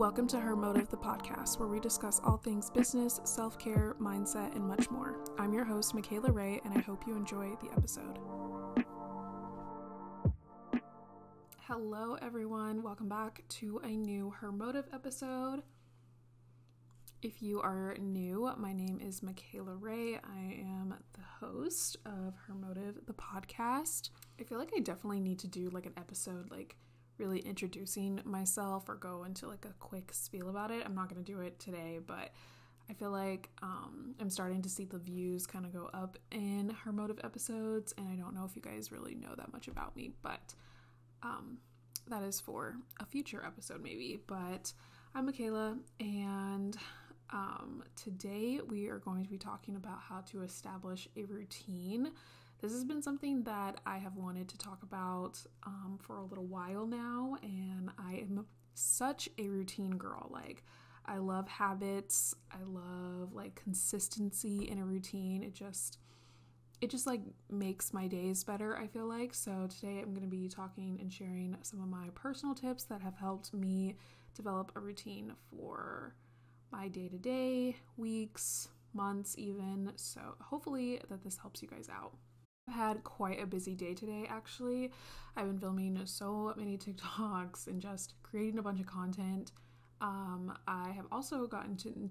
Welcome to Her Motive, the podcast, where we discuss all things business, self care, mindset, and much more. I'm your host, Michaela Ray, and I hope you enjoy the episode. Hello, everyone. Welcome back to a new Her Motive episode. If you are new, my name is Michaela Ray. I am the host of Her Motive, the podcast. I feel like I definitely need to do like an episode, like really introducing myself or go into like a quick spiel about it. I'm not going to do it today, but I feel like um, I'm starting to see the views kind of go up in her motive episodes, and I don't know if you guys really know that much about me, but um, that is for a future episode maybe. But I'm Michaela, and um, today we are going to be talking about how to establish a routine this has been something that I have wanted to talk about um, for a little while now, and I am such a routine girl. Like, I love habits, I love like consistency in a routine. It just, it just like makes my days better, I feel like. So, today I'm going to be talking and sharing some of my personal tips that have helped me develop a routine for my day to day, weeks, months, even. So, hopefully, that this helps you guys out had quite a busy day today actually. I've been filming so many TikToks and just creating a bunch of content. Um, I have also gotten to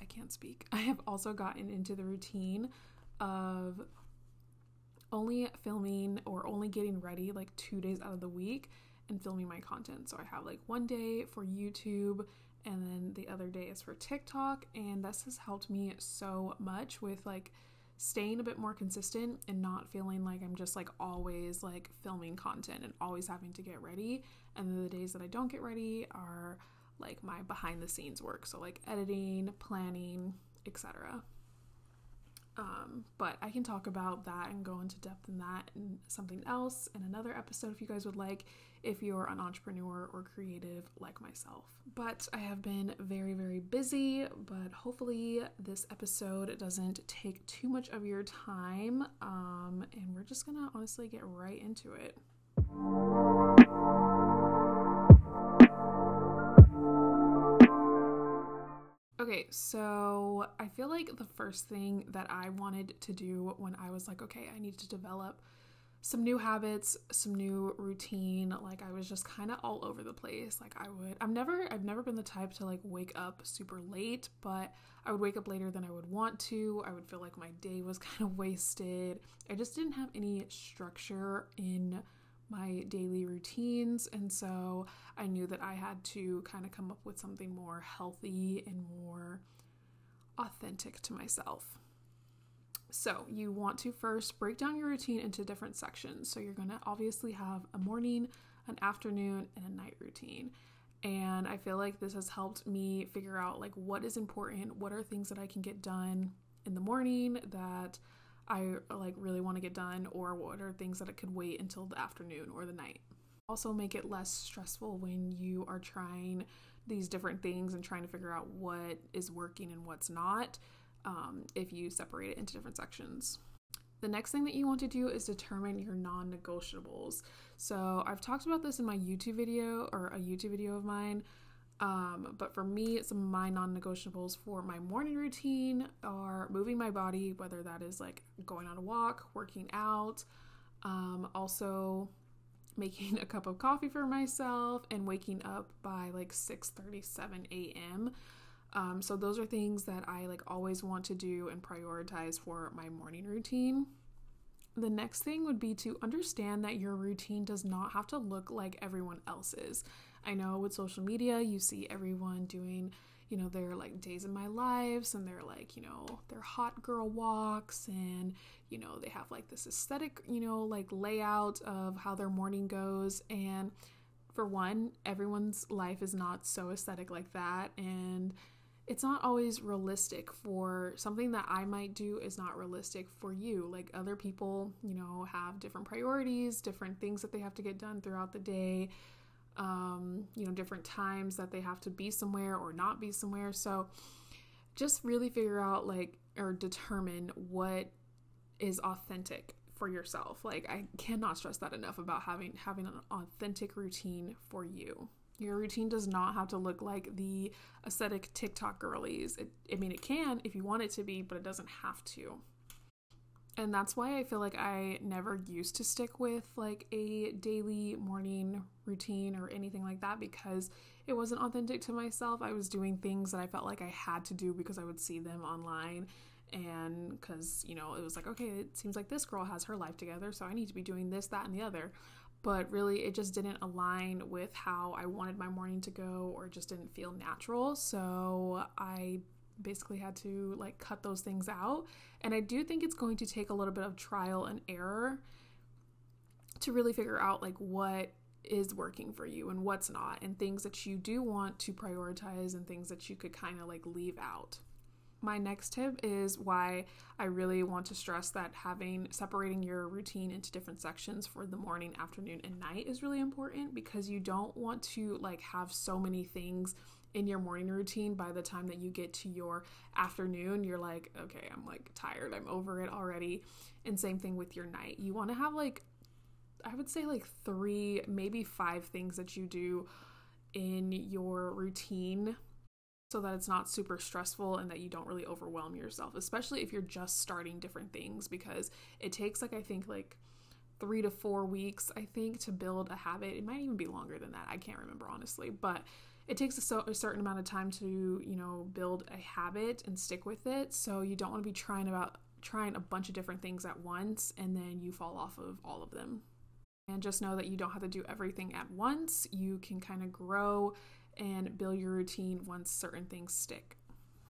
I can't speak. I have also gotten into the routine of only filming or only getting ready like 2 days out of the week and filming my content. So I have like one day for YouTube and then the other day is for TikTok and this has helped me so much with like staying a bit more consistent and not feeling like I'm just like always like filming content and always having to get ready. And the days that I don't get ready are like my behind the scenes work. So like editing, planning, etc. Um, but I can talk about that and go into depth in that and something else in another episode if you guys would like, if you're an entrepreneur or creative like myself. But I have been very, very busy, but hopefully this episode doesn't take too much of your time. Um, and we're just gonna honestly get right into it. Okay, so I feel like the first thing that I wanted to do when I was like, okay, I need to develop some new habits, some new routine, like I was just kind of all over the place. Like I would I'm never I've never been the type to like wake up super late, but I would wake up later than I would want to. I would feel like my day was kind of wasted. I just didn't have any structure in my daily routines. And so I knew that I had to kind of come up with something more healthy and more authentic to myself. So, you want to first break down your routine into different sections. So, you're going to obviously have a morning, an afternoon, and a night routine. And I feel like this has helped me figure out like what is important, what are things that I can get done in the morning that I like really want to get done or what are things that it could wait until the afternoon or the night. Also make it less stressful when you are trying these different things and trying to figure out what is working and what's not um, if you separate it into different sections. The next thing that you want to do is determine your non negotiables. So, I've talked about this in my YouTube video or a YouTube video of mine um, but for me, some of my non negotiables for my morning routine are moving my body, whether that is like going on a walk, working out, um, also making a cup of coffee for myself and waking up by like 6 37 a.m. Um, so those are things that I like always want to do and prioritize for my morning routine. The next thing would be to understand that your routine does not have to look like everyone else's. I know with social media, you see everyone doing, you know, their like days in my lives and they're like, you know, their hot girl walks and, you know, they have like this aesthetic, you know, like layout of how their morning goes. And for one, everyone's life is not so aesthetic like that. And it's not always realistic for something that I might do is not realistic for you. Like other people, you know, have different priorities, different things that they have to get done throughout the day um, you know, different times that they have to be somewhere or not be somewhere. So just really figure out like or determine what is authentic for yourself. Like I cannot stress that enough about having having an authentic routine for you. Your routine does not have to look like the aesthetic TikTok girlies. It, I mean, it can if you want it to be, but it doesn't have to. And that's why I feel like I never used to stick with like a daily morning routine or anything like that because it wasn't authentic to myself. I was doing things that I felt like I had to do because I would see them online and because you know it was like okay it seems like this girl has her life together so i need to be doing this that and the other but really it just didn't align with how I wanted my morning to go or just didn't feel natural. So I basically had to like cut those things out. And I do think it's going to take a little bit of trial and error to really figure out like what is working for you and what's not and things that you do want to prioritize and things that you could kind of like leave out my next tip is why I really want to stress that having separating your routine into different sections for the morning, afternoon, and night is really important because you don't want to like have so many things in your morning routine by the time that you get to your afternoon you're like okay i'm like tired i'm over it already and same thing with your night you want to have like i would say like three maybe five things that you do in your routine so that it's not super stressful and that you don't really overwhelm yourself, especially if you're just starting different things because it takes like I think like 3 to 4 weeks I think to build a habit. It might even be longer than that. I can't remember honestly, but it takes a, so, a certain amount of time to, you know, build a habit and stick with it. So you don't want to be trying about trying a bunch of different things at once and then you fall off of all of them. And just know that you don't have to do everything at once. You can kind of grow and build your routine once certain things stick.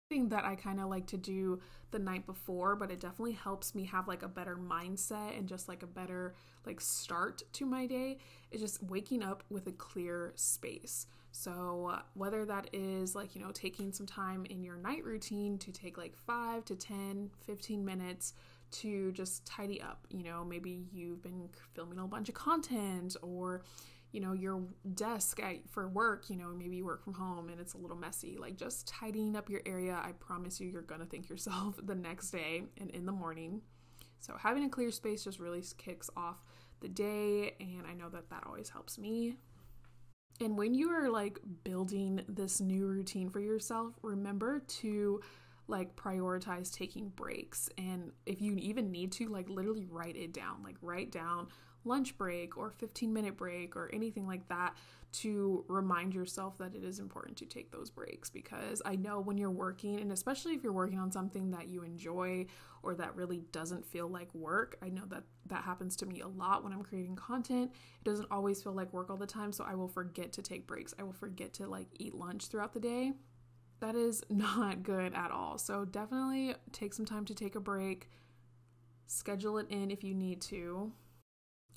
Thing that I kind of like to do the night before, but it definitely helps me have like a better mindset and just like a better like start to my day is just waking up with a clear space. So, whether that is like, you know, taking some time in your night routine to take like 5 to 10, 15 minutes to just tidy up, you know, maybe you've been filming a bunch of content or you know your desk at, for work you know maybe you work from home and it's a little messy like just tidying up your area. I promise you you're gonna thank yourself the next day and in the morning. So having a clear space just really kicks off the day and i know that that always helps me and when you are like building this new routine for yourself remember to like prioritize taking breaks. And if you even need to like literally write it down like write down lunch break or 15 minute break or anything like that to remind yourself that it is important to take those breaks. Because I know when you're working and especially if you're working on something that you enjoy or that really doesn't feel like work I know that that happens to me a lot when I'm creating content. It doesn't always feel like work all the time so I will forget to take breaks. I will forget to like eat lunch throughout the day. That is not good at all. So definitely take some time to take a break. Schedule it in if you need to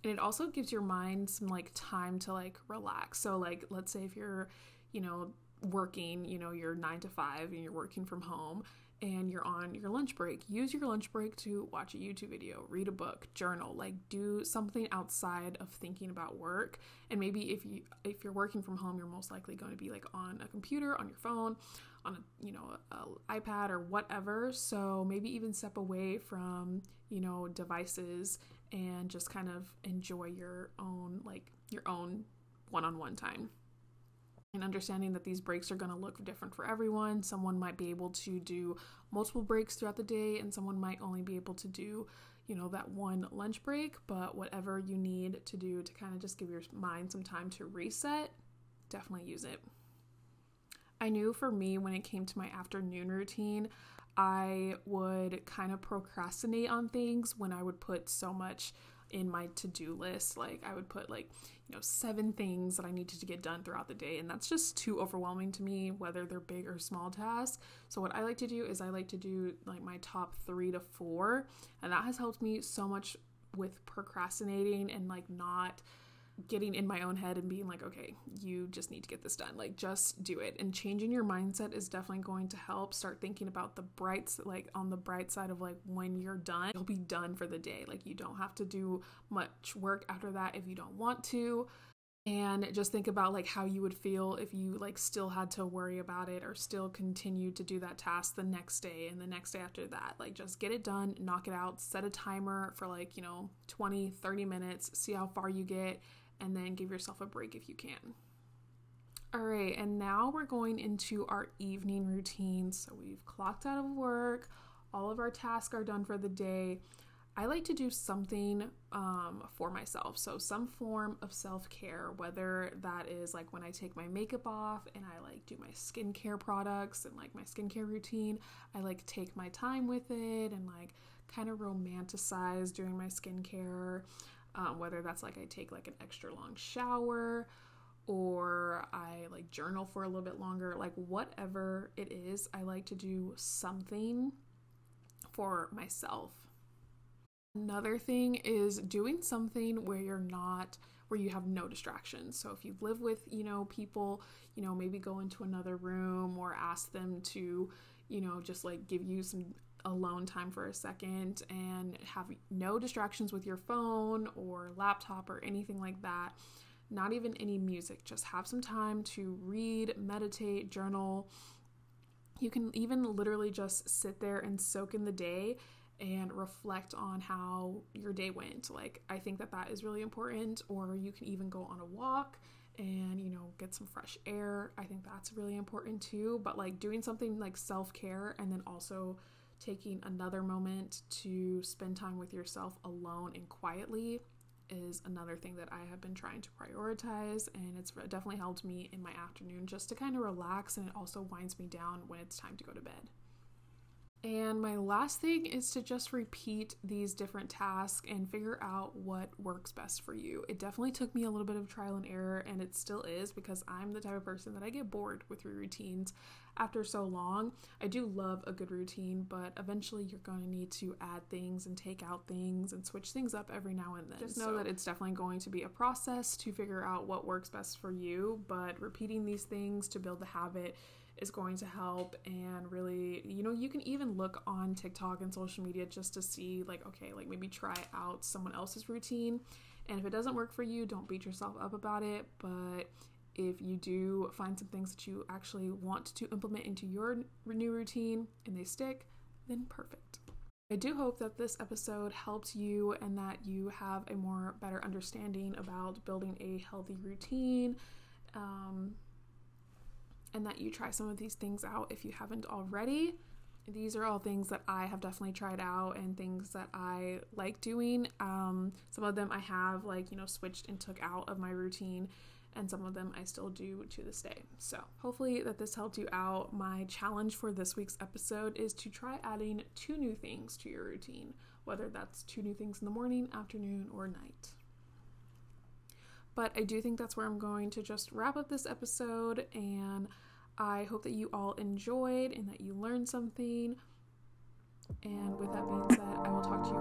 and it also gives your mind some like time to like relax. So like let's say if you're you know working you know you're 9 to 5 and you're working from home and you're on your lunch break use your lunch break to watch a youtube video read a book journal like do something outside of thinking about work. And maybe if you if you're working from home you're most likely going to be like on a computer on your phone on a you know a, a ipad or whatever. So maybe even step away from you know devices and just kind of enjoy your own like your own one-on-one time. And understanding that these breaks are going to look different for everyone. Someone might be able to do multiple breaks throughout the day and someone might only be able to do you know that one lunch break but whatever you need to do to kind of just give your mind some time to reset definitely use it. I knew for me when it came to my afternoon routine I would kind of procrastinate on things when I would put so much in my to-do list. Like I would put like you know seven things that I needed to get done throughout the day and that's just too overwhelming to me whether they're big or small tasks. So what I like to do is I like to do like my top 3 to 4 and that has helped me so much with procrastinating and like not getting in my own head and being like, okay, you just need to get this done. Like, just do it. And changing your mindset is definitely going to help. Start thinking about the brights, like on the bright side of like when you're done, you'll be done for the day. Like, you don't have to do much work after that if you don't want to. And just think about like how you would feel if you like still had to worry about it or still continue to do that task the next day and the next day after that. Like, just get it done, knock it out, set a timer for like, you know, 20, 30 minutes, see how far you get and then give yourself a break if you can. All right, and now we're going into our evening routine. So we've clocked out of work, all of our tasks are done for the day. I like to do something um, for myself. So, some form of self care, whether that is like when I take my makeup off and I like do my skincare products and like my skincare routine. I like take my time with it and like kind of romanticize during my skincare. Um, whether that's like I take like an extra long shower or I like journal for a little bit longer, like whatever it is, I like to do something for myself. Another thing is doing something where you're not where you have no distractions. So if you live with, you know, people, you know, maybe go into another room or ask them to, you know, just like give you some alone time for a second and have no distractions with your phone or laptop or anything like that not even any music. Just have some time to read, meditate, journal. You can even literally just sit there and soak in the day and reflect on how your day went. Like, I think that that is really important. Or you can even go on a walk and, you know, get some fresh air. I think that's really important too. But like doing something like self care and then also taking another moment to spend time with yourself alone and quietly is another thing that I have been trying to prioritize, and it's definitely helped me in my afternoon just to kind of relax, and it also winds me down when it's time to go to bed. And my last thing is to just repeat these different tasks and figure out what works best for you. It definitely took me a little bit of trial and error, and it still is because I'm the type of person that I get bored with routines after so long. I do love a good routine, but eventually you're going to need to add things and take out things and switch things up every now and then. Just know so. that it's definitely going to be a process to figure out what works best for you, but repeating these things to build the habit is going to help and really you know you can even look on TikTok and social media just to see like okay like maybe try out someone else's routine and if it doesn't work for you don't beat yourself up about it but if you do find some things that you actually want to implement into your new routine and they stick, then perfect. I do hope that this episode helped you and that you have a more better understanding about building a healthy routine. Um, and that you try some of these things out if you haven't already. These are all things that I have definitely tried out and things that I like doing. Um, some of them I have, like, you know, switched and took out of my routine and some of them I still do to this day. So, hopefully, that this helped you out. My challenge for this week's episode is to try adding two new things to your routine, whether that's two new things in the morning, afternoon, or night. But I do think that's where I'm going to just wrap up this episode, and I hope that you all enjoyed and that you learned something. And with that being said, I will talk to you